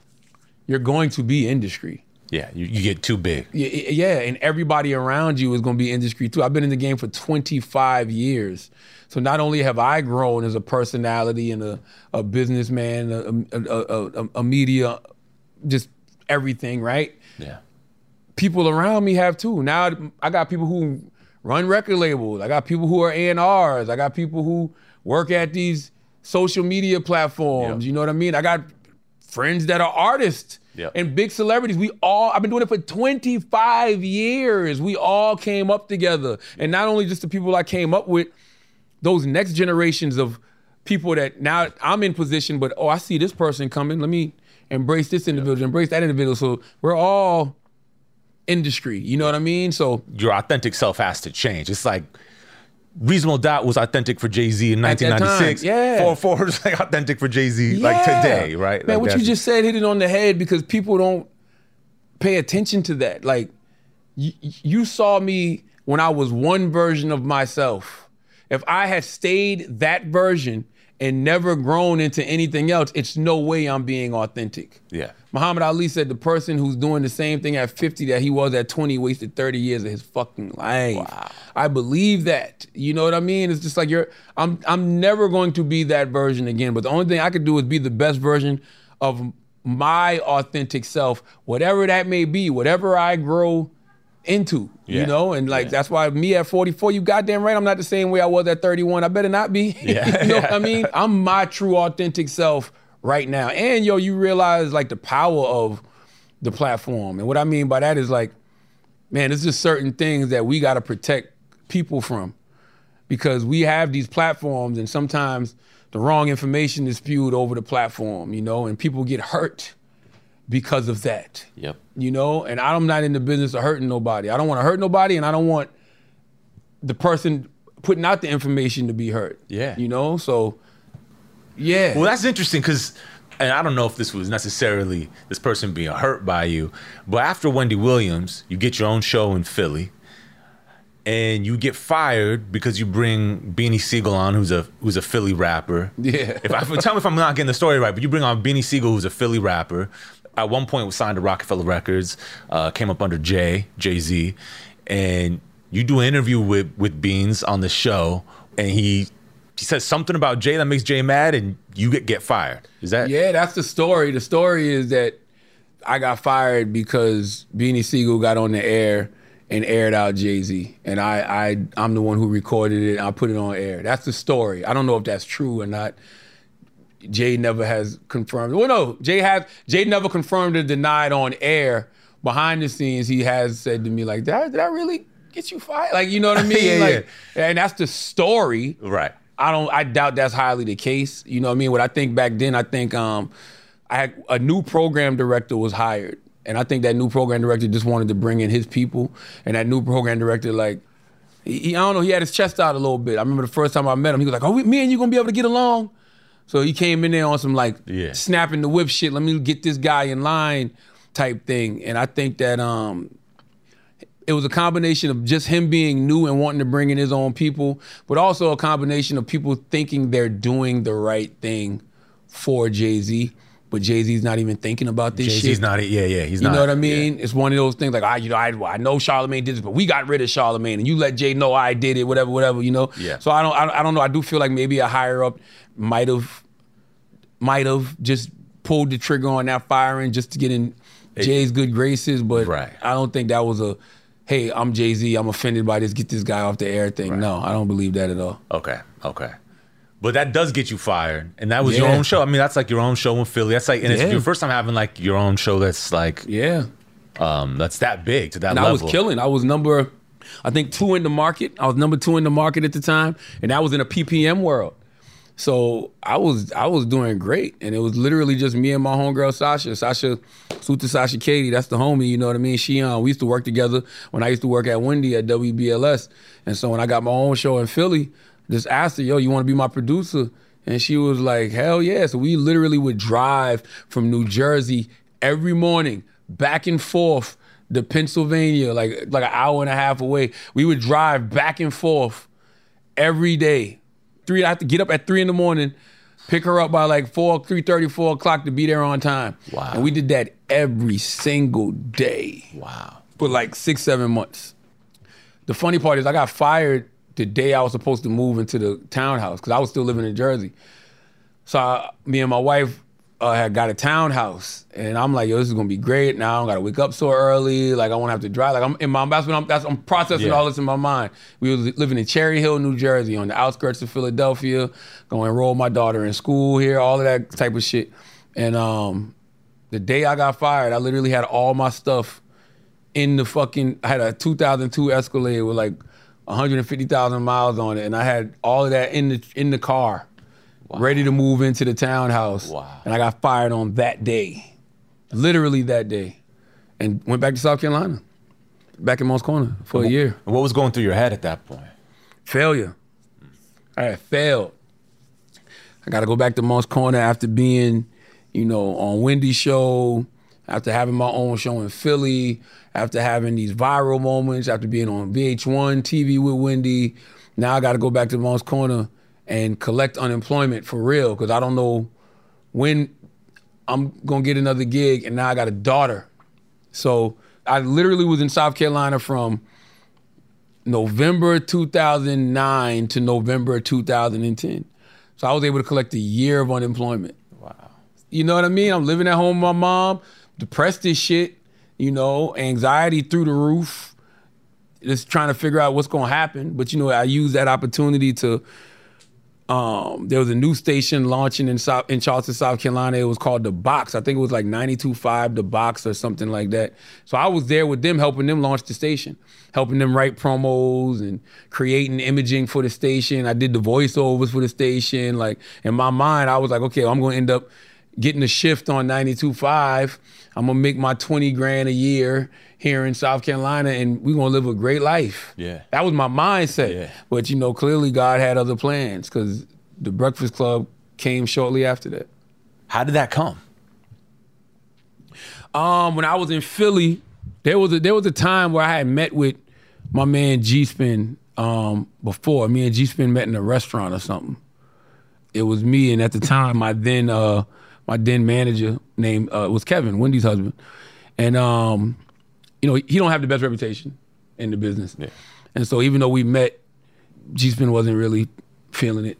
you're going to be industry. Yeah. You, you get too big. Yeah, yeah, and everybody around you is going to be industry too. I've been in the game for 25 years. So not only have I grown as a personality and a, a businessman, a, a, a, a, media, just everything, right? Yeah. People around me have too. Now I got people who run record labels. I got people who are A&Rs. I got people who work at these social media platforms. Yep. You know what I mean? I got friends that are artists Yep. and big celebrities. We all, I've been doing it for 25 years. We all came up together. And not only just the people I came up with, those next generations of people that now I'm in position, but oh, I see this person coming. Let me embrace this individual, embrace that individual. So we're all industry. You know what I mean? So Your authentic self has to change. It's like Reasonable Doubt was authentic for Jay Z in At time, 1996. yeah. 4 4 is like authentic for Jay Z like today, right? Man, Like what you just said hit it on the head because people don't pay attention to that. Like, y- you saw me when I was one version of myself. If I had stayed that version and never grown into anything else, it's no way I'm being authentic. Yeah. Muhammad Ali said the person who's doing the same thing at 50 that he was at 20 wasted 30 years of his fucking life. Wow. I believe that. You know what I mean? It's just like you're I'm I'm never going to be that version again. But the only thing I could do is be the best version of my authentic self, whatever that may be, whatever I grow into. Yeah. You know, and like that's why me at 44, you goddamn right, I'm not the same way I was at 31. I better not be. Yeah. you know what I mean? I'm my true authentic self right now. And yo, you realize like the power of the platform. And what I mean by that is like, man, there's just certain things that we gotta protect people from. Because we have these platforms and sometimes the wrong information is spewed over the platform, you know, and people get hurt because of that Yep. you know and i'm not in the business of hurting nobody i don't want to hurt nobody and i don't want the person putting out the information to be hurt Yeah. you know so yeah Well, that's interesting because, and I don't know if this was necessarily this person being hurt by you, but after Wendy Williams, you get your own show in Philly, and you get fired because you bring Beanie Sigel on, who's a who's a Philly rapper. Yeah. If I tell me if I'm not getting the story right, but you bring on Beanie Sigel, who's a Philly rapper. At one point, was signed to Roc-A-Fella Records, uh, came up under Jay Jay Z, and you do an interview with with Beans on the show, and he he says something about Jay that makes Jay mad, and you get get fired. Is that? Yeah that's the story. The story is that i got fired because beanie sigel got on the air and aired out jay-z and I, I i'm the one who recorded it. I put it on air. That's the story. I don't know if that's true or not Jay never has confirmed. Well, no, Jay has. Jay never confirmed or denied on air. Behind the scenes, he has said to me like, "Did I, did I really get you fired?" Like, you know what I mean? Yeah, like, and that's the story. right? I don't. I doubt that's highly the case. You know what I mean? What I think back then, I think um, I had a new program director was hired, and I think that new program director just wanted to bring in his people, and that new program director like. He, he- I don't know. He had his chest out a little bit. I remember the first time I met him. He was like, "Oh, we, me and you gonna be able to get along." So he came in there on some like Yeah. snapping the whip shit. Let me get this guy in line type thing. And I think that um, it was a combination of just him being new and wanting to bring in his own people, but also a combination of people thinking they're doing the right thing for Jay Z. But Jay Z's not even thinking about this Jay shit. Z's not. Yeah, yeah. He's You not. You know what I mean? It's one of those things like I, you know, I, I know Charlamagne did this, but we got rid of Charlamagne, and you let Jay know I did it, whatever, whatever. You know? Yeah. So I don't, I, don't- I don't know. I do feel like maybe a higher up might have, might have just pulled the trigger on that firing just to get in Jay's good graces, but Right. I don't think that was a, hey, I'm Jay Z, I'm offended by this, get this guy off the air thing. No, I don't believe that at all. Okay, okay. But that does get you fired, and that was your own show. I mean, that's like your own show in Philly. That's like, and it's Yeah. your first time having like your own show. That's like, Yeah. um, that's that big to that and level. I was killing. I was number, I think two in the market. I was number two in the market at the time, and that was in a PPM world. So I was I was doing great, and it was literally just me and my homegirl Sasha, Sasha, Suta Sasha Katie. That's the homie, you know what I mean. She um, we used to work together when I used to work at Wendy at WBLS, and so when I got my own show in Philly, just asked her, "Yo, you want to be my producer?" And she was like, "Hell yeah!" So we literally would drive from New Jersey every morning back and forth to Pennsylvania, like like an hour and a half away. We would drive back and forth every day. Three, I have to get up at three in the morning, pick her up by like four, three thirty, four o'clock to be there on time. Wow. And we did that every single day wow. for like six, seven months. The funny part is I got fired the day I was supposed to move into the townhouse because I was still living in Jersey. So I, me and my wife uh, had got a townhouse, and I'm like, yo, this is gonna be great. Now I don't gotta wake up so early. Like I won't have to drive. Like I'm in my that's what I'm that's I'm processing Yeah. all this in my mind. We was living in Cherry Hill, New Jersey, on the outskirts of Philadelphia. Going to enroll my daughter in school here, all of that type of shit. And um, the day I got fired, I literally had all my stuff in the fucking. I had a 2002 Escalade with like 150,000 miles on it, and I had all of that in the in the car, ready to move into the townhouse. Wow. And I got fired on that day, literally that day, and went back to South Carolina, back in Moncks Corner for a year. What was going through your head at that point? Failure. I had failed. I got to go back to Moncks Corner after being, you know, on Wendy's show, after having my own show in Philly, after having these viral moments, after being on VH1 TV with Wendy. Now I got to go back to Moncks Corner and collect unemployment for real because I don't know when I'm gonna get another gig, and now I got a daughter. So I literally was in South Carolina from November 2009 to November 2010. So I was able to collect a year of unemployment. Wow. You know what I mean? I'm living at home with my mom, depressed as shit, you know, anxiety through the roof, just trying to figure out what's gonna happen. But you know, I used that opportunity to um, there was a new station launching in South in Charleston, South Carolina. It was called The Box. I think it was like 92.5 The Box or something like that. So I was there with them, helping them launch the station, helping them write promos and creating imaging for the station. I did the voiceovers for the station. Like in my mind, I was like, okay, I'm gonna end up getting a shift on 92.5. I'm gonna make my 20 grand a year here in South Carolina and we're gonna live a great life. Yeah. That was my mindset. Yeah. But you know, clearly God had other plans because the Breakfast Club came shortly after that. How did that come? Um, when I was in Philly, there was a there was a time where I had met with my man G Spin um, before. Me and G Spin met in a restaurant or something. It was me and at the time my then uh, my then manager named uh, was Kevin, Wendy's husband. And um, you know, he don't have the best reputation in the business. Yeah. And so even though we met, G Spin wasn't really feeling it.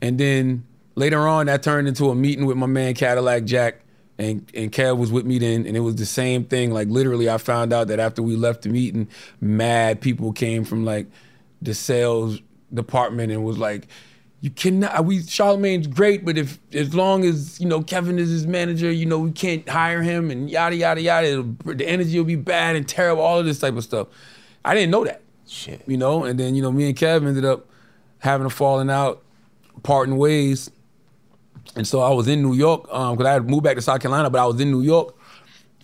And then later on, that turned into a meeting with my man Cadillac Jack, and and Kev was with me then, and it was the same thing. Like literally, I found out that after we left the meeting, mad people came from like the sales department and was like, "You cannot. We Charlamagne's great, but if as long as you know Kevin is his manager, you know we can't hire him, and yada yada yada. It'll, the energy will be bad and terrible. All of this type of stuff. I didn't know that. Shit. You know, and then you know me and Kevin ended up having a falling out, parting ways. And so I was in New York um, because I had moved back to South Carolina, but I was in New York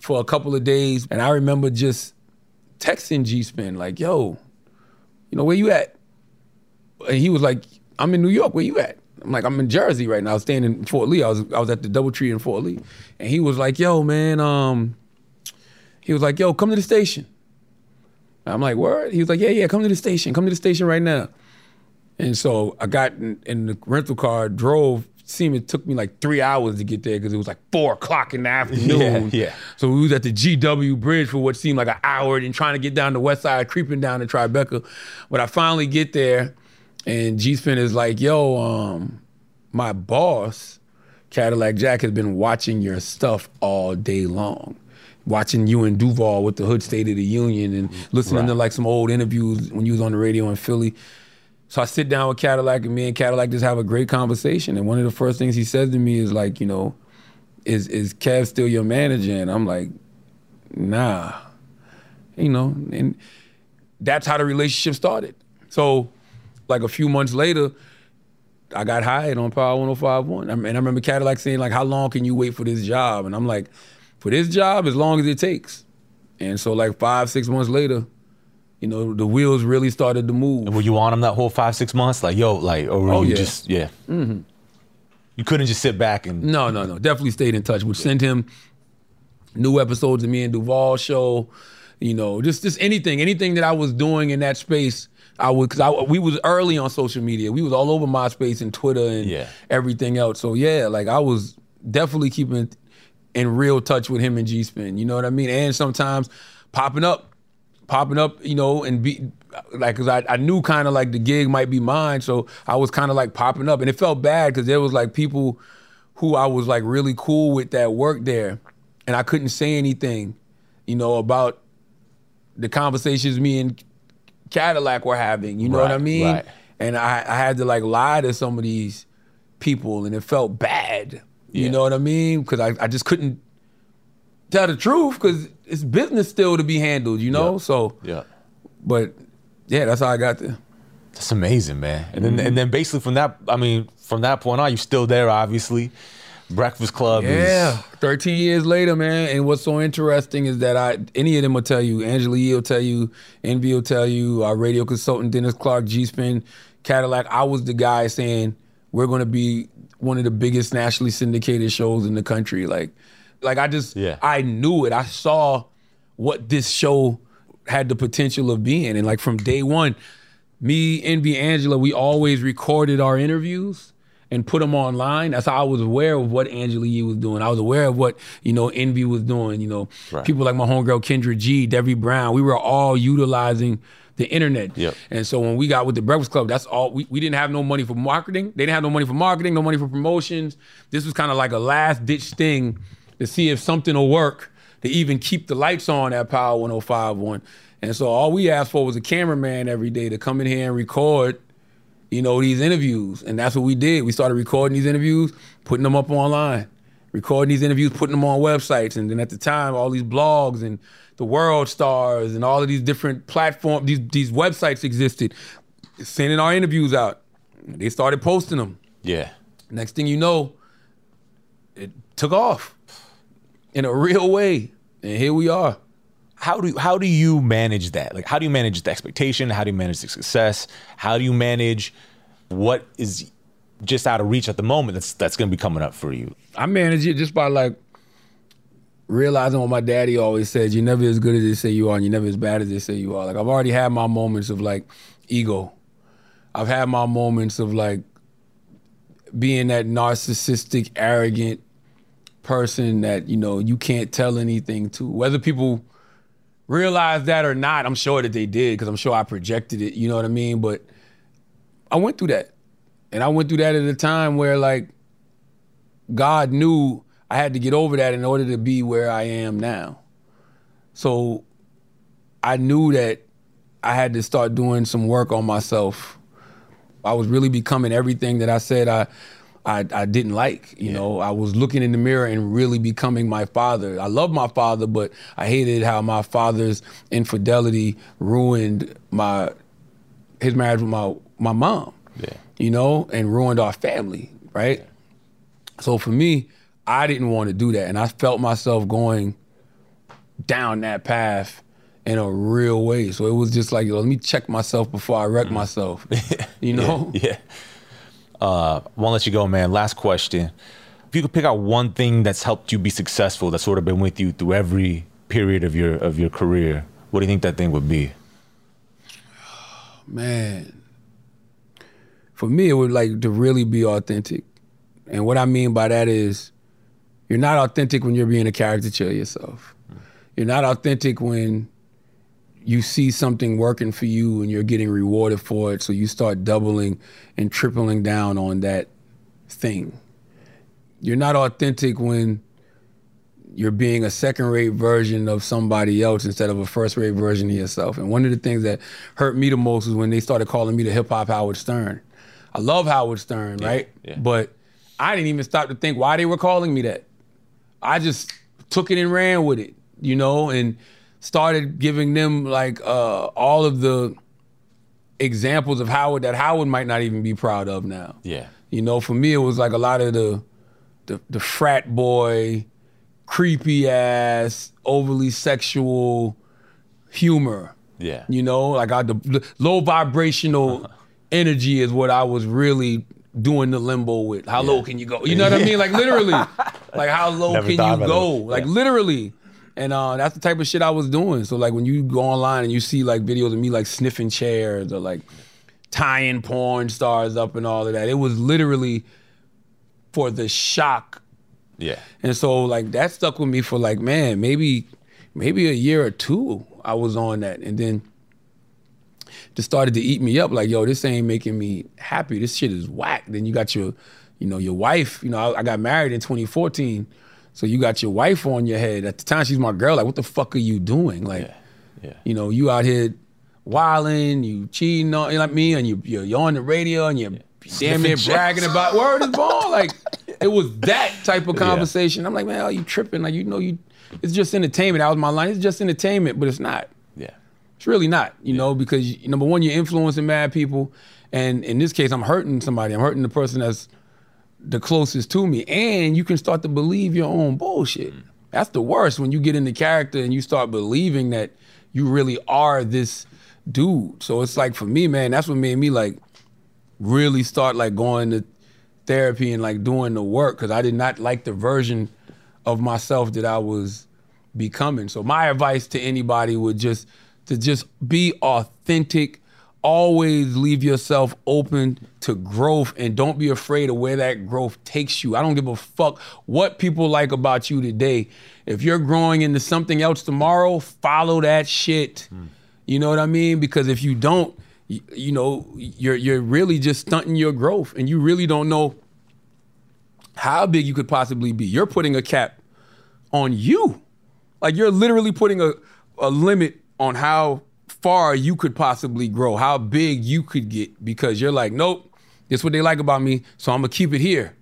for a couple of days, and I remember just texting G Spin like, "Yo, you know where you at?" And he was like, "I'm in New York. Where you at?" I'm like, "I'm in Jersey right now. I was staying in Fort Lee. I was I was at the DoubleTree in Fort Lee." And he was like, "Yo, man, um," he was like, "Yo, come to the station." I'm like, "Word?" He was like, "Yeah, yeah, come to the station. Come to the station right now." And so I got in, in the rental car, drove. Seemed it took me like three hours to get there because it was like four o'clock in the afternoon. Yeah, yeah. So we was at the GW Bridge for what seemed like an hour, and trying to get down the West Side, creeping down to Tribeca. But I finally get there, and G Spin is like, "Yo, um, my boss, Cadillac Jack, has been watching your stuff all day long." Watching you and Duval with the Hood State of the Union and listening to like some old interviews when you was on the radio in Philly. So I sit down with Cadillac and me and Cadillac just have a great conversation. And one of the first things he says to me is like, you know, is is Kev still your manager? And I'm like, nah. You know, and that's how the relationship started. So like a few months later, I got hired on Power 1051. And I remember Cadillac saying, like, how long can you wait for this job? And I'm like, for this job, as long as it takes. And so like five, six months later, you know, the wheels really started to move. Were you on him that whole five six months? Like yo, like or were Oh, you yeah. just yeah? Mm-hmm. You couldn't just sit back and No, no, no. Definitely stayed in touch. Would send him new episodes of me and Duval show. You know, just just anything, anything that I was doing in that space. I would because I we was early on social media. We was all over MySpace and Twitter and Yeah. everything else. So yeah, like I was definitely keeping in real touch with him and G Spin. You know what I mean? And sometimes popping up, popping up, you know, and be like, cause I, I knew kind of like the gig might be mine, so I was kind of like popping up, and it felt bad because there was like people who I was like really cool with that worked there, and I couldn't say anything, you know, about the conversations me and Cadillac were having. You know what I mean? right. And I, I had to like lie to some of these people, and it felt bad. You Yeah. know what I mean? Because I, I just couldn't tell the truth because it's business still to be handled. You know, Yeah. so yeah. but yeah, that's how I got there. That's amazing, man. And Mm-hmm. then and then basically from that, I mean, from that point on, you're still there, obviously. Breakfast Club Yeah, is 13 years later, man. And what's so interesting is that I, any of them will tell you, Angela Yee will tell you, Envy will tell you, our radio consultant Dennis Clark, G Spin, Cadillac. I was the guy saying we're going to be one of the biggest nationally syndicated shows in the country. Like, like I just, Yeah. I knew it. I saw what this show had the potential of being, and like from day one, me, Envy, Angela, we always recorded our interviews and put them online. That's how I was aware of what Angela Yee was doing. I was aware of what, you know, Envy was doing. You know, Right. people like my homegirl Kendra G, Debbie Brown, we were all utilizing the internet. Yep. And so when we got with the Breakfast Club, that's all we, we didn't have no money for marketing. They didn't have no money for marketing, no money for promotions. This was kind of like a last ditch thing to see if something will work to even keep the lights on at Power 1051. And so all we asked for was a cameraman every day to come in here and record you know, these interviews. And that's what we did. We started recording these interviews, putting them up online, recording these interviews, putting them on websites. And then at the time, all these blogs and the World Stars and all of these different platforms, these, these websites existed, sending our interviews out. They started posting them. Yeah. Next thing you know, it took off in a real way. And here we are. How do how do you manage that? Like how do you manage the expectation? How do you manage the success? How do you manage what is just out of reach at the moment that's that's gonna be coming up for you? I manage it just by like realizing what my daddy always says: you're never as good as they say you are, and you're never as bad as they say you are. Like I've already had my moments of like ego. I've had my moments of like being that narcissistic, arrogant person that you know you can't tell anything to. Whether people realize that or not, I'm sure that they did because I'm sure I projected it. You know what I mean? But I went through that, and I went through that at a time where like God knew I had to get over that in order to be where I am now. So I knew that I had to start doing some work on myself. I was really becoming everything that I said I I, I didn't like. You know, I was looking in the mirror and really becoming my father. I love my father, but I hated how my father's infidelity ruined my his marriage with my my mom. Yeah. You know, and ruined our family, right? So for me, I didn't want to do that. And I felt myself going down that path in a real way. So it was just like, let me check myself before I wreck mm. myself. You know? Yeah. Uh, won't let you go, man. Last question. If you could pick out one thing that's helped you be successful, that's sort of been with you through every period of your of your career, what do you think that thing would be? Man. For me, it would like to really be authentic. And what I mean by that is you're not authentic when you're being a caricature of yourself. You're not authentic when you see something working for you and you're getting rewarded for it. So you start doubling and tripling down on that thing. You're not authentic when you're being a second rate version of somebody else instead of a first rate version of yourself. And one of the things that hurt me the most was when they started calling me the hip hop Howard Stern. I love Howard Stern, right? yeah. But I didn't even stop to think why they were calling me that. I just took it and ran with it, you know, and started giving them like uh, all of the examples of Howard that Howard might not even be proud of now. Yeah. You know, for me, it was like a lot of the the, the frat boy, creepy ass, overly sexual humor. Yeah. You know, like I, the, the low vibrational energy is what I was really doing the limbo with. How low can you go? You know what I mean? Like literally, like how low Never can you go? it. Like Yeah. literally. And uh, that's the type of shit I was doing. So like when you go online and you see like videos of me like sniffing chairs or like tying porn stars up and all of that, it was literally for the shock Yeah. and so like that stuck with me for like, man, maybe maybe a year or two I was on that. And then just started to eat me up, like, yo, this ain't making me happy. This shit is whack. Then you got your, you know, your wife, you know, I, I got married in 2014. So you got your wife on your head. At the time she's my girl, like, what the fuck are you doing? Like, Yeah. you know, you out here wilding, you cheating on like me, and you you're, you're on the radio and you're damn near bragging about word is born. Like it was that type of conversation. I'm like, man, are you tripping? Like you know, you it's just entertainment. That was my line. It's just entertainment, but it's not. Yeah. It's really not, you know, because number one, you're influencing mad people, and in this case, I'm hurting somebody. I'm hurting the person that's the closest to me, and you can start to believe your own bullshit. Mm. That's the worst when you get into character and you start believing that you really are this dude. So it's like for me, man, that's what made me like really start like going to therapy and like doing the work because I did not like the version of myself that I was becoming. So my advice to anybody would just to just be authentic always leave yourself open to growth and don't be afraid of where that growth takes you. I don't give a fuck what people like about you today. If you're growing into something else tomorrow, follow that shit. Mm. You know what I mean? Because if you don't, you, you know, you're you're really just stunting your growth and you really don't know how big you could possibly be. You're putting a cap on you. Like you're literally putting a, a limit on how far you could possibly grow, how big you could get, because you're like, nope, this is what they like about me, so I'm gonna keep it here.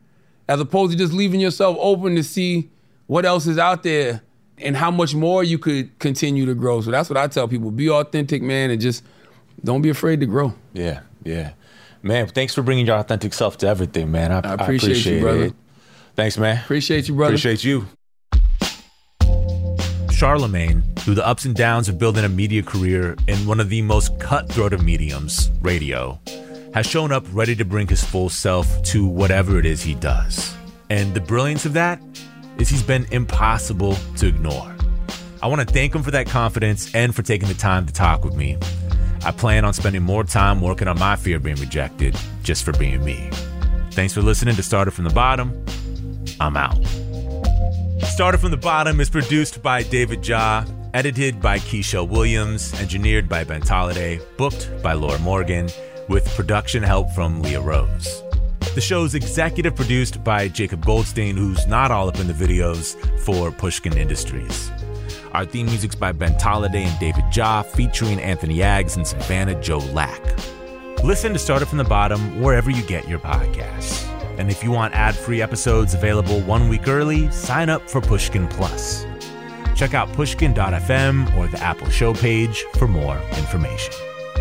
As opposed to just leaving yourself open to see what else is out there and how much more you could continue to grow. So that's what I tell people. Be authentic, man, and just don't be afraid to grow. Yeah, yeah. Man, thanks for bringing your authentic self to everything, man. I, I, appreciate, I appreciate, you, brother. It. Thanks, man. Appreciate you, brother. Appreciate you. Charlamagne, through the ups and downs of building a media career in one of the most cutthroat of mediums, radio, has shown up ready to bring his full self to whatever it is he does. And the brilliance of that is he's been impossible to ignore. I want to thank him for that confidence and for taking the time to talk with me. I plan on spending more time working on my fear of being rejected just for being me. Thanks for listening to Started from the Bottom. I'm out. Started from the Bottom is produced by David Jha, edited by Keisha Williams, engineered by Ben Tolliday, booked by Laura Morgan, with production help from Leah Rose. The show's executive produced by Jacob Goldstein, who's not all up in the videos for Pushkin Industries. Our theme music's by Ben Tolliday and David Jha, featuring Anthony Aggs and Savannah Joe Lack. Listen to Started from the Bottom wherever you get your podcasts. And if you want ad free episodes available one week early, sign up for Pushkin Plus. Check out pushkin.fm or the Apple show page for more information.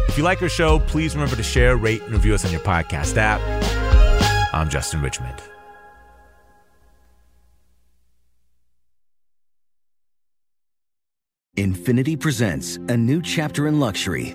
If you like our show, please remember to share, rate, and review us on your podcast app. I'm Justin Richmond. Infiniti presents a new chapter in luxury